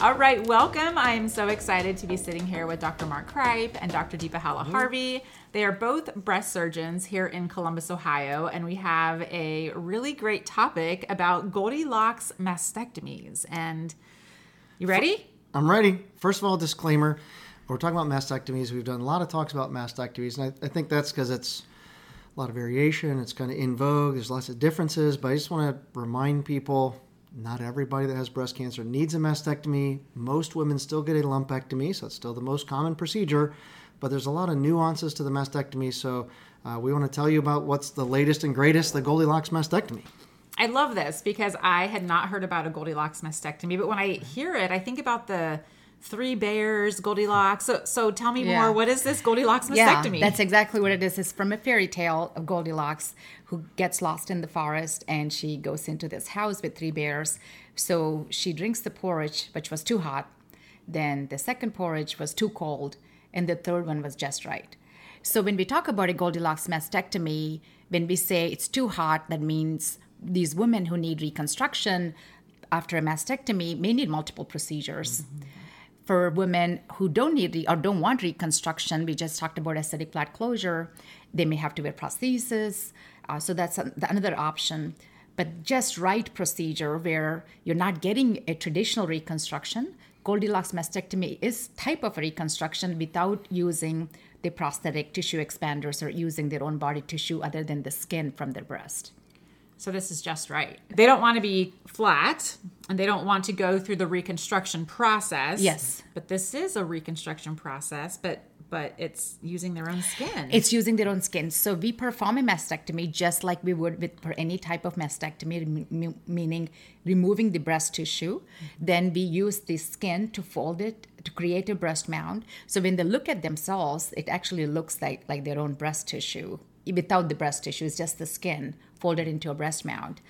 All right, welcome. I'm so excited to be sitting here with Dr. Mark Cripe and Dr. Deepa Halla mm-hmm. Harvey. They are both breast surgeons here in Columbus, Ohio, and we have a really great topic about Goldilocks mastectomies. And you ready? I'm ready. First of all, disclaimer we're talking about mastectomies. We've done a lot of talks about mastectomies, and I, I think that's because it's a lot of variation. It's kind of in vogue. There's lots of differences, but I just want to remind people not everybody that has breast cancer needs a mastectomy. Most women still get a lumpectomy, so it's still the most common procedure. But there's a lot of nuances to the mastectomy, so uh, we want to tell you about what's the latest and greatest the Goldilocks mastectomy. I love this because I had not heard about a Goldilocks mastectomy, but when I hear it, I think about the three bears, Goldilocks. So, so tell me yeah. more. What is this Goldilocks mastectomy? Yeah, that's exactly what it is. It's from a fairy tale of Goldilocks who gets lost in the forest and she goes into this house with three bears. So she drinks the porridge, which was too hot. Then the second porridge was too cold, and the third one was just right. So when we talk about a Goldilocks mastectomy, when we say it's too hot, that means these women who need reconstruction after a mastectomy may need multiple procedures. Mm-hmm for women who don't need or don't want reconstruction, we just talked about aesthetic flat closure. They may have to wear prosthesis. Uh, so that's another option. But just right procedure where you're not getting a traditional reconstruction, Goldilocks mastectomy is type of reconstruction without using the prosthetic tissue expanders or using their own body tissue other than the skin from their breast. So this is just right. They don't want to be flat and they don't want to go through the reconstruction process. Yes. But this is a reconstruction process, but but it's using their own skin. It's using their own skin. So we perform a mastectomy just like we would with for any type of mastectomy, m- meaning removing the breast tissue. Mm-hmm. Then we use the skin to fold it to create a breast mound. So when they look at themselves, it actually looks like like their own breast tissue without the breast tissue. It's just the skin folded into a breast mound.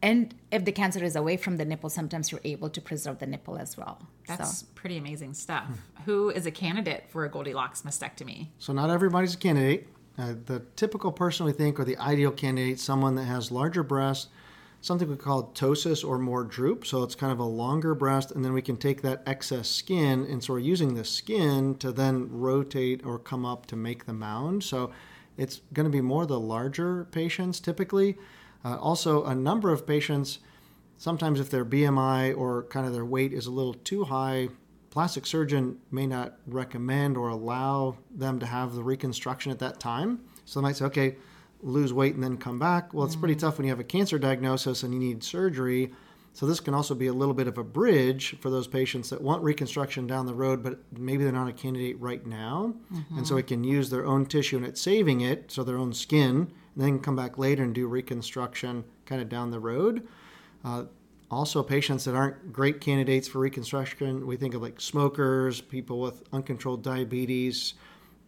And if the cancer is away from the nipple, sometimes you're able to preserve the nipple as well. That's so. pretty amazing stuff. Who is a candidate for a Goldilocks mastectomy? So, not everybody's a candidate. Uh, the typical person we think, or the ideal candidate, someone that has larger breasts, something we call ptosis or more droop. So, it's kind of a longer breast, and then we can take that excess skin, and so we're using the skin to then rotate or come up to make the mound. So, it's going to be more the larger patients typically. Uh, also, a number of patients, sometimes if their BMI or kind of their weight is a little too high, plastic surgeon may not recommend or allow them to have the reconstruction at that time. So they might say, okay, lose weight and then come back. Well, it's pretty mm. tough when you have a cancer diagnosis and you need surgery. So this can also be a little bit of a bridge for those patients that want reconstruction down the road, but maybe they're not a candidate right now. Mm-hmm. And so it can use their own tissue and it's saving it, so their own skin, and then come back later and do reconstruction kind of down the road. Uh, also, patients that aren't great candidates for reconstruction, we think of like smokers, people with uncontrolled diabetes.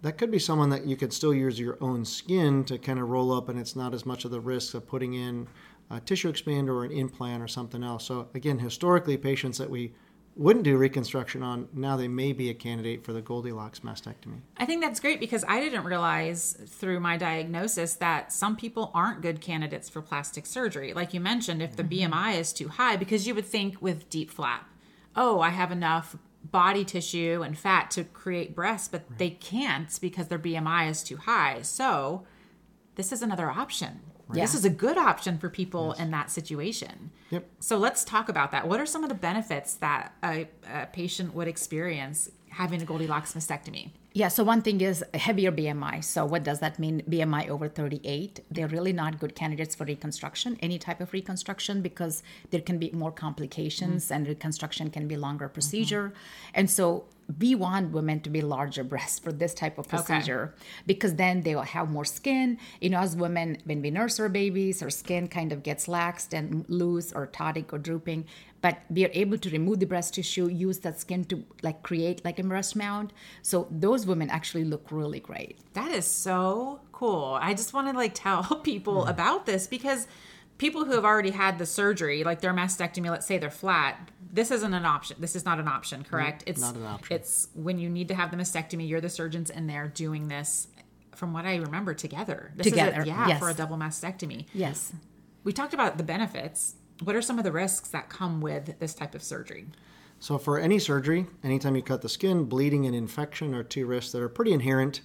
That could be someone that you could still use your own skin to kind of roll up, and it's not as much of the risk of putting in a tissue expander or an implant or something else. So again, historically, patients that we wouldn't do reconstruction on, now they may be a candidate for the Goldilocks mastectomy. I think that's great because I didn't realize through my diagnosis that some people aren't good candidates for plastic surgery. Like you mentioned, if the mm-hmm. BMI is too high, because you would think with DIEP flap, oh, I have enough body tissue and fat to create breasts, but right. they can't because their BMI is too high. So this is another option. Right? Yeah. This is a good option for people yes. in that situation. Yep. So let's talk about that. What are some of the benefits that a, a patient would experience having a Goldilocks mastectomy? Yeah, so one thing is heavier BMI. So, what does that mean? BMI over 38. They're really not good candidates for reconstruction, any type of reconstruction, because there can be more complications mm-hmm. and reconstruction can be longer procedure. Mm-hmm. And so, we want women to be larger breasts for this type of procedure okay. because then they will have more skin. You know, as women, when we nurse our babies, our skin kind of gets laxed and loose or ptotic or drooping but we are able to remove the breast tissue use that skin to like create like a breast mound so those women actually look really great that is so cool i just want to like tell people mm. about this because people who have already had the surgery like their mastectomy let's say they're flat this isn't an option this is not an option correct it's not an option it's when you need to have the mastectomy you're the surgeons in there doing this from what i remember together this together a, yeah yes. for a double mastectomy yes we talked about the benefits what are some of the risks that come with this type of surgery? So, for any surgery, anytime you cut the skin, bleeding and infection are two risks that are pretty inherent.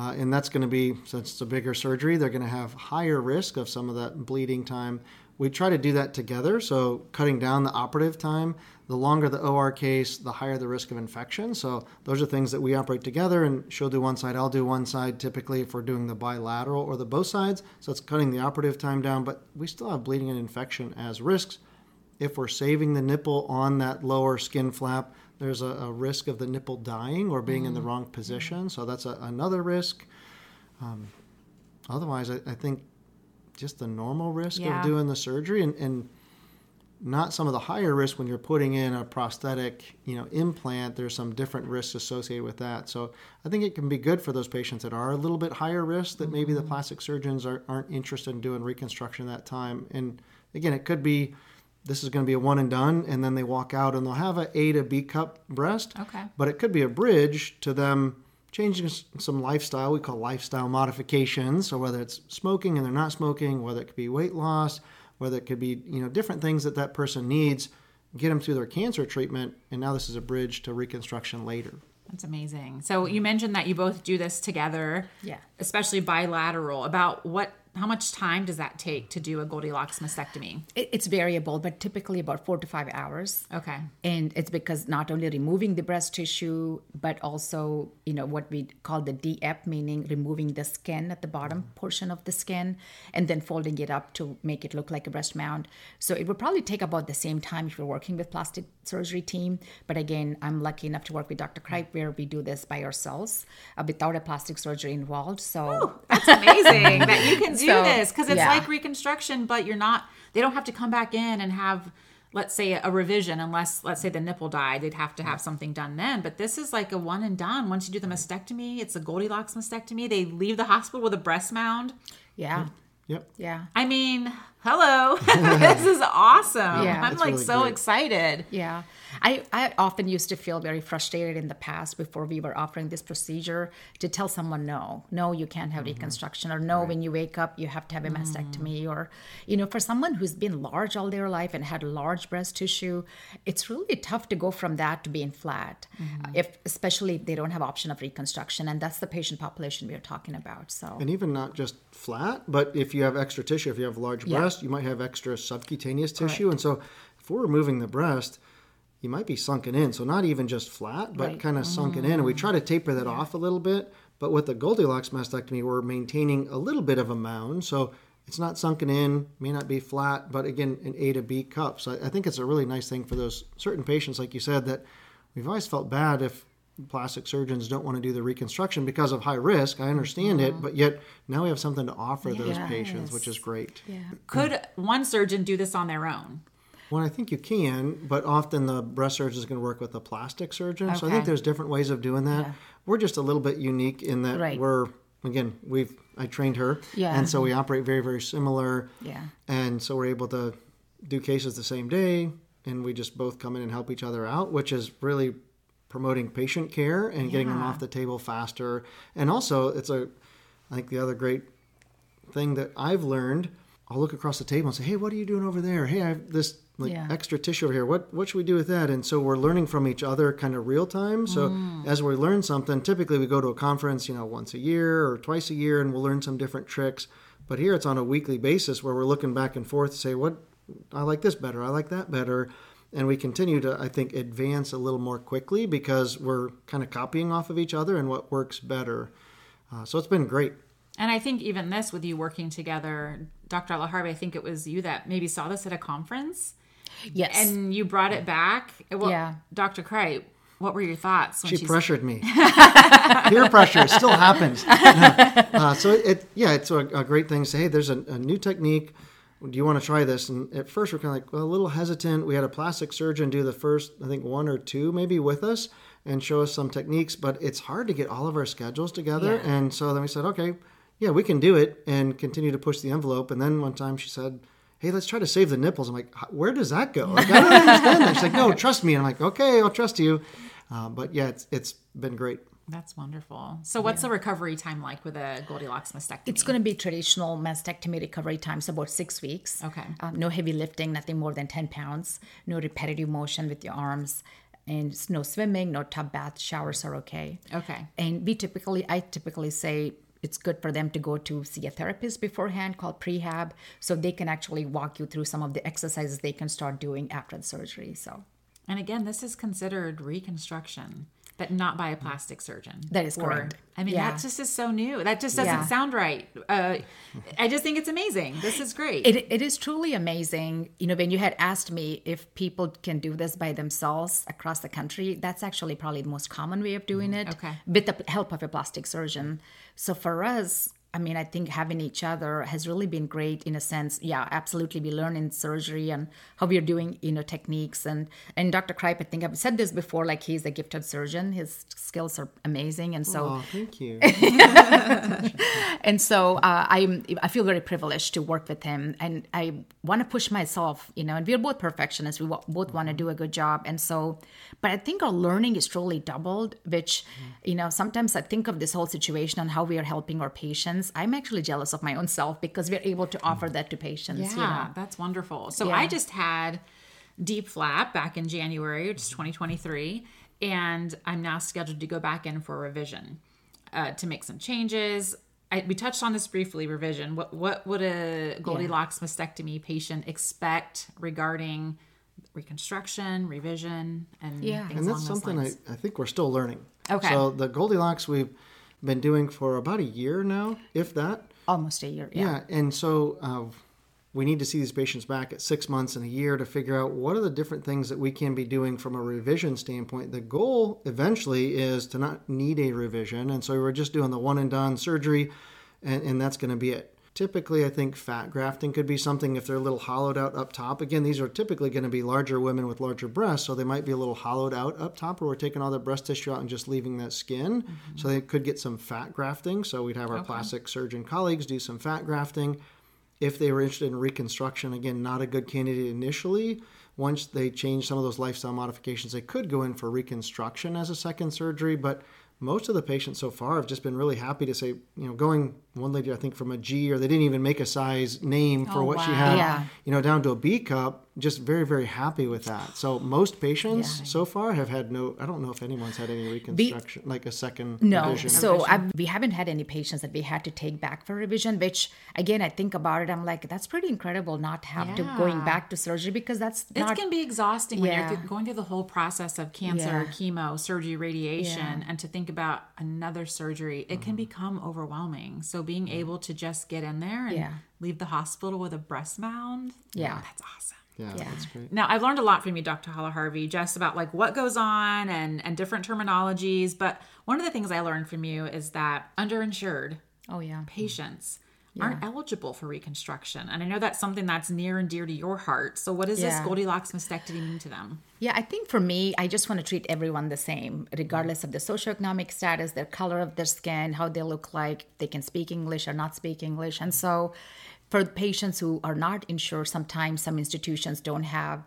Uh, and that's going to be, since it's a bigger surgery, they're going to have higher risk of some of that bleeding time. We try to do that together. So, cutting down the operative time, the longer the OR case, the higher the risk of infection. So, those are things that we operate together, and she'll do one side, I'll do one side typically if we're doing the bilateral or the both sides. So, it's cutting the operative time down, but we still have bleeding and infection as risks if we're saving the nipple on that lower skin flap, there's a, a risk of the nipple dying or being mm. in the wrong position. So that's a, another risk. Um, otherwise, I, I, think just the normal risk yeah. of doing the surgery and, and not some of the higher risks when you're putting in a prosthetic, you know, implant. There's some different risks associated with that. So I think it can be good for those patients that are a little bit higher risk that maybe the mm-hmm. plastic surgeons are, aren't interested in doing reconstruction that time. And again, it could be this is going to be a one and done, and then they walk out and they'll have a A to B cup breast. Okay. But it could be a bridge to them changing some lifestyle. We call lifestyle modifications. So whether it's smoking and they're not smoking, whether it could be weight loss, whether it could be you know different things that that person needs, get them through their cancer treatment, and now this is a bridge to reconstruction later. That's amazing. So you mentioned that you both do this together. Yeah. Especially bilateral. About what how much time does that take to do a Goldilocks mastectomy? It's variable, but typically about four to five hours. Okay. And it's because not only removing the breast tissue, but also, you know, what we call the DEP, meaning removing the skin at the bottom portion of the skin and then folding it up to make it look like a breast mound. So it would probably take about the same time if you're working with plastic surgery team. But again, I'm lucky enough to work with Dr. Cripe where we do this by ourselves uh, without a plastic surgery involved. So that's amazing that you can do so, this because it's yeah. like reconstruction, but you're not. They don't have to come back in and have, let's say, a revision unless, let's say, the nipple died. They'd have to have something done then. But this is like a one and done. Once you do the mastectomy, it's a Goldilocks mastectomy. They leave the hospital with a breast mound. Yeah. Yep. Yeah. I mean, hello. this is awesome. Yeah. I'm like really so great. excited. Yeah. I, I often used to feel very frustrated in the past before we were offering this procedure to tell someone no, no, you can't have mm-hmm. reconstruction, or no, right. when you wake up, you have to have a mastectomy. Mm. Or, you know, for someone who's been large all their life and had large breast tissue, it's really tough to go from that to being flat, mm-hmm. if especially if they don't have option of reconstruction. And that's the patient population we are talking about. So, and even not just flat, but if you have extra tissue, if you have large yeah. Breast, you might have extra subcutaneous tissue. And so, if we're removing the breast, you might be sunken in. So not even just flat, but right. kind of sunken in. And we mm. try to taper that yeah. off a little bit. But with the Goldilocks mastectomy, we're maintaining a little bit of a mound. So it's not sunken in, may not be flat, but again, an A to B cup. So I think it's a really nice thing for those certain patients, like you said, that we've always felt bad if plastic surgeons don't want to do the reconstruction because of high risk. I understand mm-hmm. it, but yet now we have something to offer yes. those patients, which is great. Yeah. Could one surgeon do this on their own? Well, I think you can, but often the breast surgeon is going to work with a plastic surgeon. Okay. So I think there's different ways of doing that. Yeah. We're just a little bit unique in that right. we're again we've I trained her, yeah, and so we operate very very similar. Yeah, and so we're able to do cases the same day, and we just both come in and help each other out, which is really promoting patient care and yeah. getting them off the table faster. And also, it's a I think the other great thing that I've learned. I'll look across the table and say, "Hey, what are you doing over there? Hey, I have this like yeah. extra tissue over here. What what should we do with that? And so we're learning from each other kind of real time. So mm. as we learn something, typically we go to a conference, you know, once a year or twice a year, and we'll learn some different tricks. But here it's on a weekly basis where we're looking back and forth to say what I like this better, I like that better, and we continue to I think advance a little more quickly because we're kind of copying off of each other and what works better. Uh, so it's been great. And I think even this with you working together, Dr. Halaharvi, I think it was you that maybe saw this at a conference Yes. And you brought it back. Well, yeah. Dr. Cripe, what were your thoughts? she pressured me. Peer pressure still happens. uh, so it, yeah, it's a, a, great thing to say. Hey, there's a, a, new technique. Do you want to try this? And at first, we're kind of like well, a little hesitant. We had a plastic surgeon do the first, I think, one or two maybe with us and show us some techniques. But it's hard to get all of our schedules together. Yeah. And so then we said, okay, yeah, we can do it and continue to push the envelope. And then one time she said, hey, let's try to save the nipples. I'm like, where does that go? Like, I don't understand that. She's like, no, trust me. And I'm like, okay, I'll trust you. Uh, but yeah, it's, it's been great. That's wonderful. So, what's the recovery time like with a Goldilocks mastectomy? It's going to be traditional mastectomy recovery times about six weeks. Okay. Um, no heavy lifting, nothing more than 10 pounds, no repetitive motion with your arms, and no swimming, no tub bath, showers are okay. Okay. And we typically, I typically say it's good for them to go to see a therapist beforehand called prehab so they can actually walk you through some of the exercises they can start doing after the surgery. So And again, this is considered reconstruction, but not by a plastic surgeon. That is Or- correct. I mean, Yeah. that just is so new. That just doesn't Yeah. sound right. Uh, I just think it's amazing. This is great. It, it is truly amazing. You know, when you had asked me if people can do this by themselves across the country, that's actually probably the most common way of doing it Okay. with the help of a plastic surgeon. So for us, I mean, I think having each other has really been great in a sense. Yeah, absolutely. We learn in surgery and how we are doing, you know, techniques. And and Dr. Cripe, I think I've said this before, like he's a gifted surgeon. His skills are amazing. And so Oh, thank you. and so uh, I'm I feel very privileged to work with him, and I want to push myself, you know. And we're both perfectionists; we both want to do a good job, and so. But I think our learning is truly doubled, which, you know, sometimes I think of this whole situation and how we are helping our patients. I'm actually jealous of my own self because we're able to offer that to patients. yeah, you know? that's wonderful. So Yeah. I just had DIEP flap back in January, which is 2023, and I'm now scheduled to go back in for revision uh, to make some changes. I, we touched on this briefly. Revision. What what would a Goldilocks mastectomy patient expect regarding reconstruction, revision, and Yeah. things and along that's those something I. I think we're still learning. Okay. So the Goldilocks we've been doing for about a year now, if that. Almost a year. Yeah. Yeah, and so uh, we need to see these patients back at six months and a year to figure out what are the different things that we can be doing from a revision standpoint. The goal eventually is to not need a revision, and so we're just doing the one and done surgery, and, and that's going to be it. Typically, I think fat grafting could be something if they're a little hollowed out up top. Again, these are typically going to be larger women with larger breasts, so they might be a little hollowed out up top, where we're taking all the breast tissue out and just leaving that skin. Mm-hmm. So they could get some fat grafting. So we'd have our plastic surgeon colleagues do some fat grafting if they were interested in reconstruction, again, not a good candidate initially. Once they change some of those lifestyle modifications, they could go in for reconstruction as a second surgery. But most of the patients so far have just been really happy to say, you know, going one lady, I think, from a G, or they didn't even make a size name for Oh, what she had, Yeah. you know, down to a B cup, just very, very happy with that. So most patients so far have had no, I don't know if anyone's had any reconstruction, like a second No, revision. so I, we haven't had any patients that we had to take back for revision. Which, again, I think about it, I'm like, that's pretty incredible not to have to going back to surgery because that's It not. can be exhausting when you're th- going through the whole process of cancer, Yeah. chemo, surgery, radiation, Yeah. and to think about another surgery, it can mm-hmm. become overwhelming. So being able to just get in there and Yeah. leave the hospital with a breast mound, Yeah. that's awesome. Yeah, Yeah. that's great. Now I've learned a lot from you, Dr. Halaharvi, just about like what goes on and and different terminologies. But one of the things I learned from you is that underinsured oh yeah. patients aren't eligible for reconstruction, and I know that's something that's near and dear to your heart. So what does this Goldilocks mastectomy mean to them? Yeah, I think for me, I just want to treat everyone the same, regardless of the socioeconomic status, their color of their skin, how they look like, they can speak English or not speak English. And so, for patients who are not insured, sometimes some institutions don't have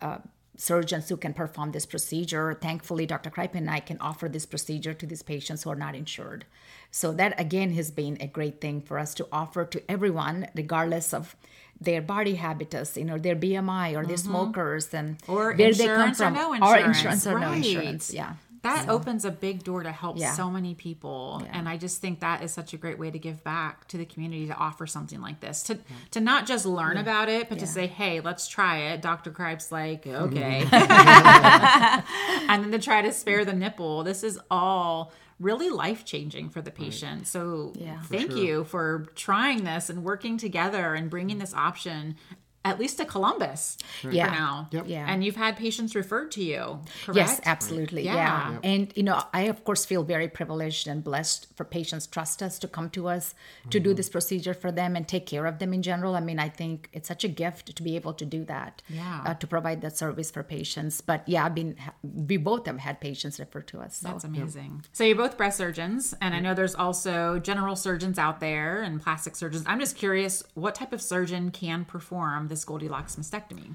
uh, surgeons who can perform this procedure. Thankfully, Dr. Cripe and I can offer this procedure to these patients who are not insured. So, that again has been a great thing for us to offer to everyone, regardless of their body habitus, you know, their BMI or their smokers and Mm-hmm. Or where they come from, or no or insurance. insurance or no insurance. Yeah. That opens a big door to help Yeah. so many people. And I just think that is such a great way to give back to the community to offer something like this. To to not just learn about it, but to say, hey, let's try it. Dr. Cripe's like, okay. and then to try to spare the nipple. This is all really life changing for the patient. So Yeah. For thank you for trying this and working together and bringing this option at least to Columbus Yeah. for now. Yep. Yeah. And you've had patients referred to you, correct? Yes, absolutely. Yeah. Yeah. And, you know, I, of course, feel very privileged and blessed for patients trust us to come to us to do this procedure for them and take care of them in general. I mean, I think it's such a gift to be able to do that, Yeah. uh, to provide that service for patients. But yeah, I've been, we both have had patients refer to us. So. That's amazing. So you're both breast surgeons, and I know there's also general surgeons out there and plastic surgeons. I'm just curious, what type of surgeon can perform this Goldilocks mastectomy?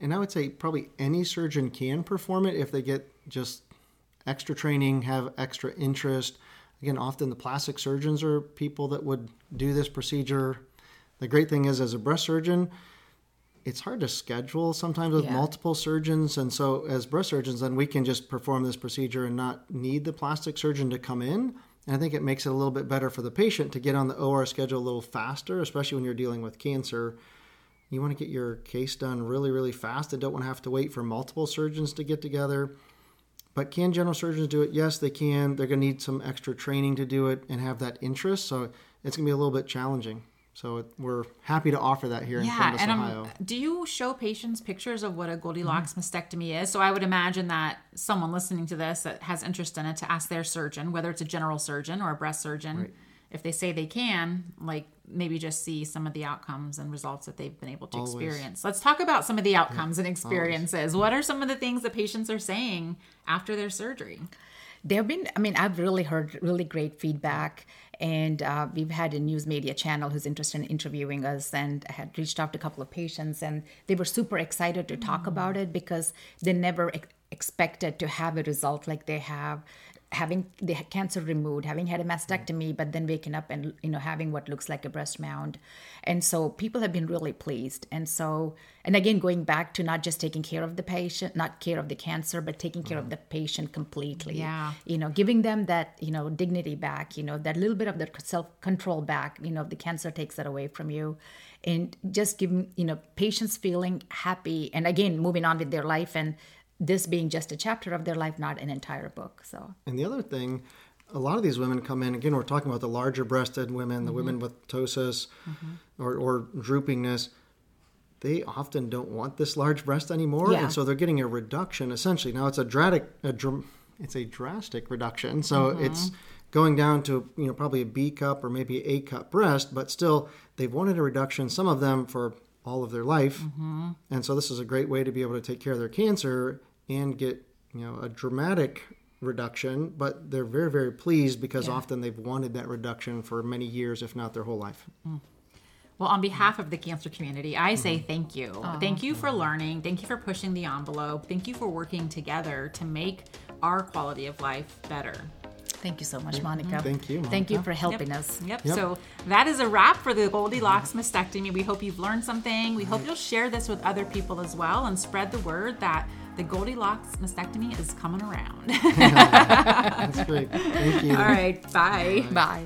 And I would say probably any surgeon can perform it if they get just extra training, have extra interest. Again, often the plastic surgeons are people that would do this procedure. The great thing is, as a breast surgeon, it's hard to schedule sometimes with Yeah. multiple surgeons. And so, as breast surgeons, then we can just perform this procedure and not need the plastic surgeon to come in. And I think it makes it a little bit better for the patient to get on the OR schedule a little faster, especially when you're dealing with cancer. You want to get your case done really, really fast and don't want to have to wait for multiple surgeons to get together. But can general surgeons do it? Yes, they can. They're going to need some extra training to do it and have that interest. So it's going to be a little bit challenging. So it, we're happy to offer that here in Columbus, Ohio. um, do you show patients pictures of what a Goldilocks Mm-hmm. mastectomy is? So I would imagine that someone listening to this that has interest in it to ask their surgeon, whether it's a general surgeon or a breast surgeon, if they say they can, like maybe just see some of the outcomes and results that they've been able to Always. experience. Let's talk about some of the outcomes and experiences. What are some of the things that patients are saying after their surgery? There have been, I mean, I've really heard really great feedback. And uh, we've had a news media channel who's interested in interviewing us and had reached out to a couple of patients and they were super excited to talk about it because they never ex- expected to have a result like they have having the cancer removed having had a mastectomy but then waking up and you know having what looks like a breast mound. And so people have been really pleased. And so and again going back to not just taking care of the patient not care of the cancer but taking care of mm-hmm. the patient completely. Yeah. you know giving them that you know dignity back you know that little bit of their self control back you know the cancer takes that away from you. And just giving you know patients feeling happy. And again moving on with their life and this being just a chapter of their life not an entire book so And the other thing, a lot of these women come in, again, we're talking about the larger breasted women, the mm-hmm. women with ptosis mm-hmm. or, or droopingness. They often don't want this large breast anymore. Yeah. And so they're getting a reduction essentially. Now it's a drastic, a dr- it's a drastic reduction. So mm-hmm. it's going down to, you know, probably a B cup or maybe A cup breast, but still they've wanted a reduction, some of them for all of their life. And so this is a great way to be able to take care of their cancer and get, you know, a dramatic reduction, but they're very, very pleased because often they've wanted that reduction for many years, if not their whole life. Mm. Well, on behalf of the cancer community, I say mm-hmm. thank you. Thank you for mm-hmm. learning. Thank you for pushing the envelope. Thank you for working together to make our quality of life better. thank you so much monica Thank you, thank you for helping us Yep. Yep. So that is a wrap for the Goldilocks mastectomy. We hope you've learned something. We hope you'll share this with other people as well and spread the word that the Goldilocks mastectomy is coming around. That's great. Thank you. All right. Bye. bye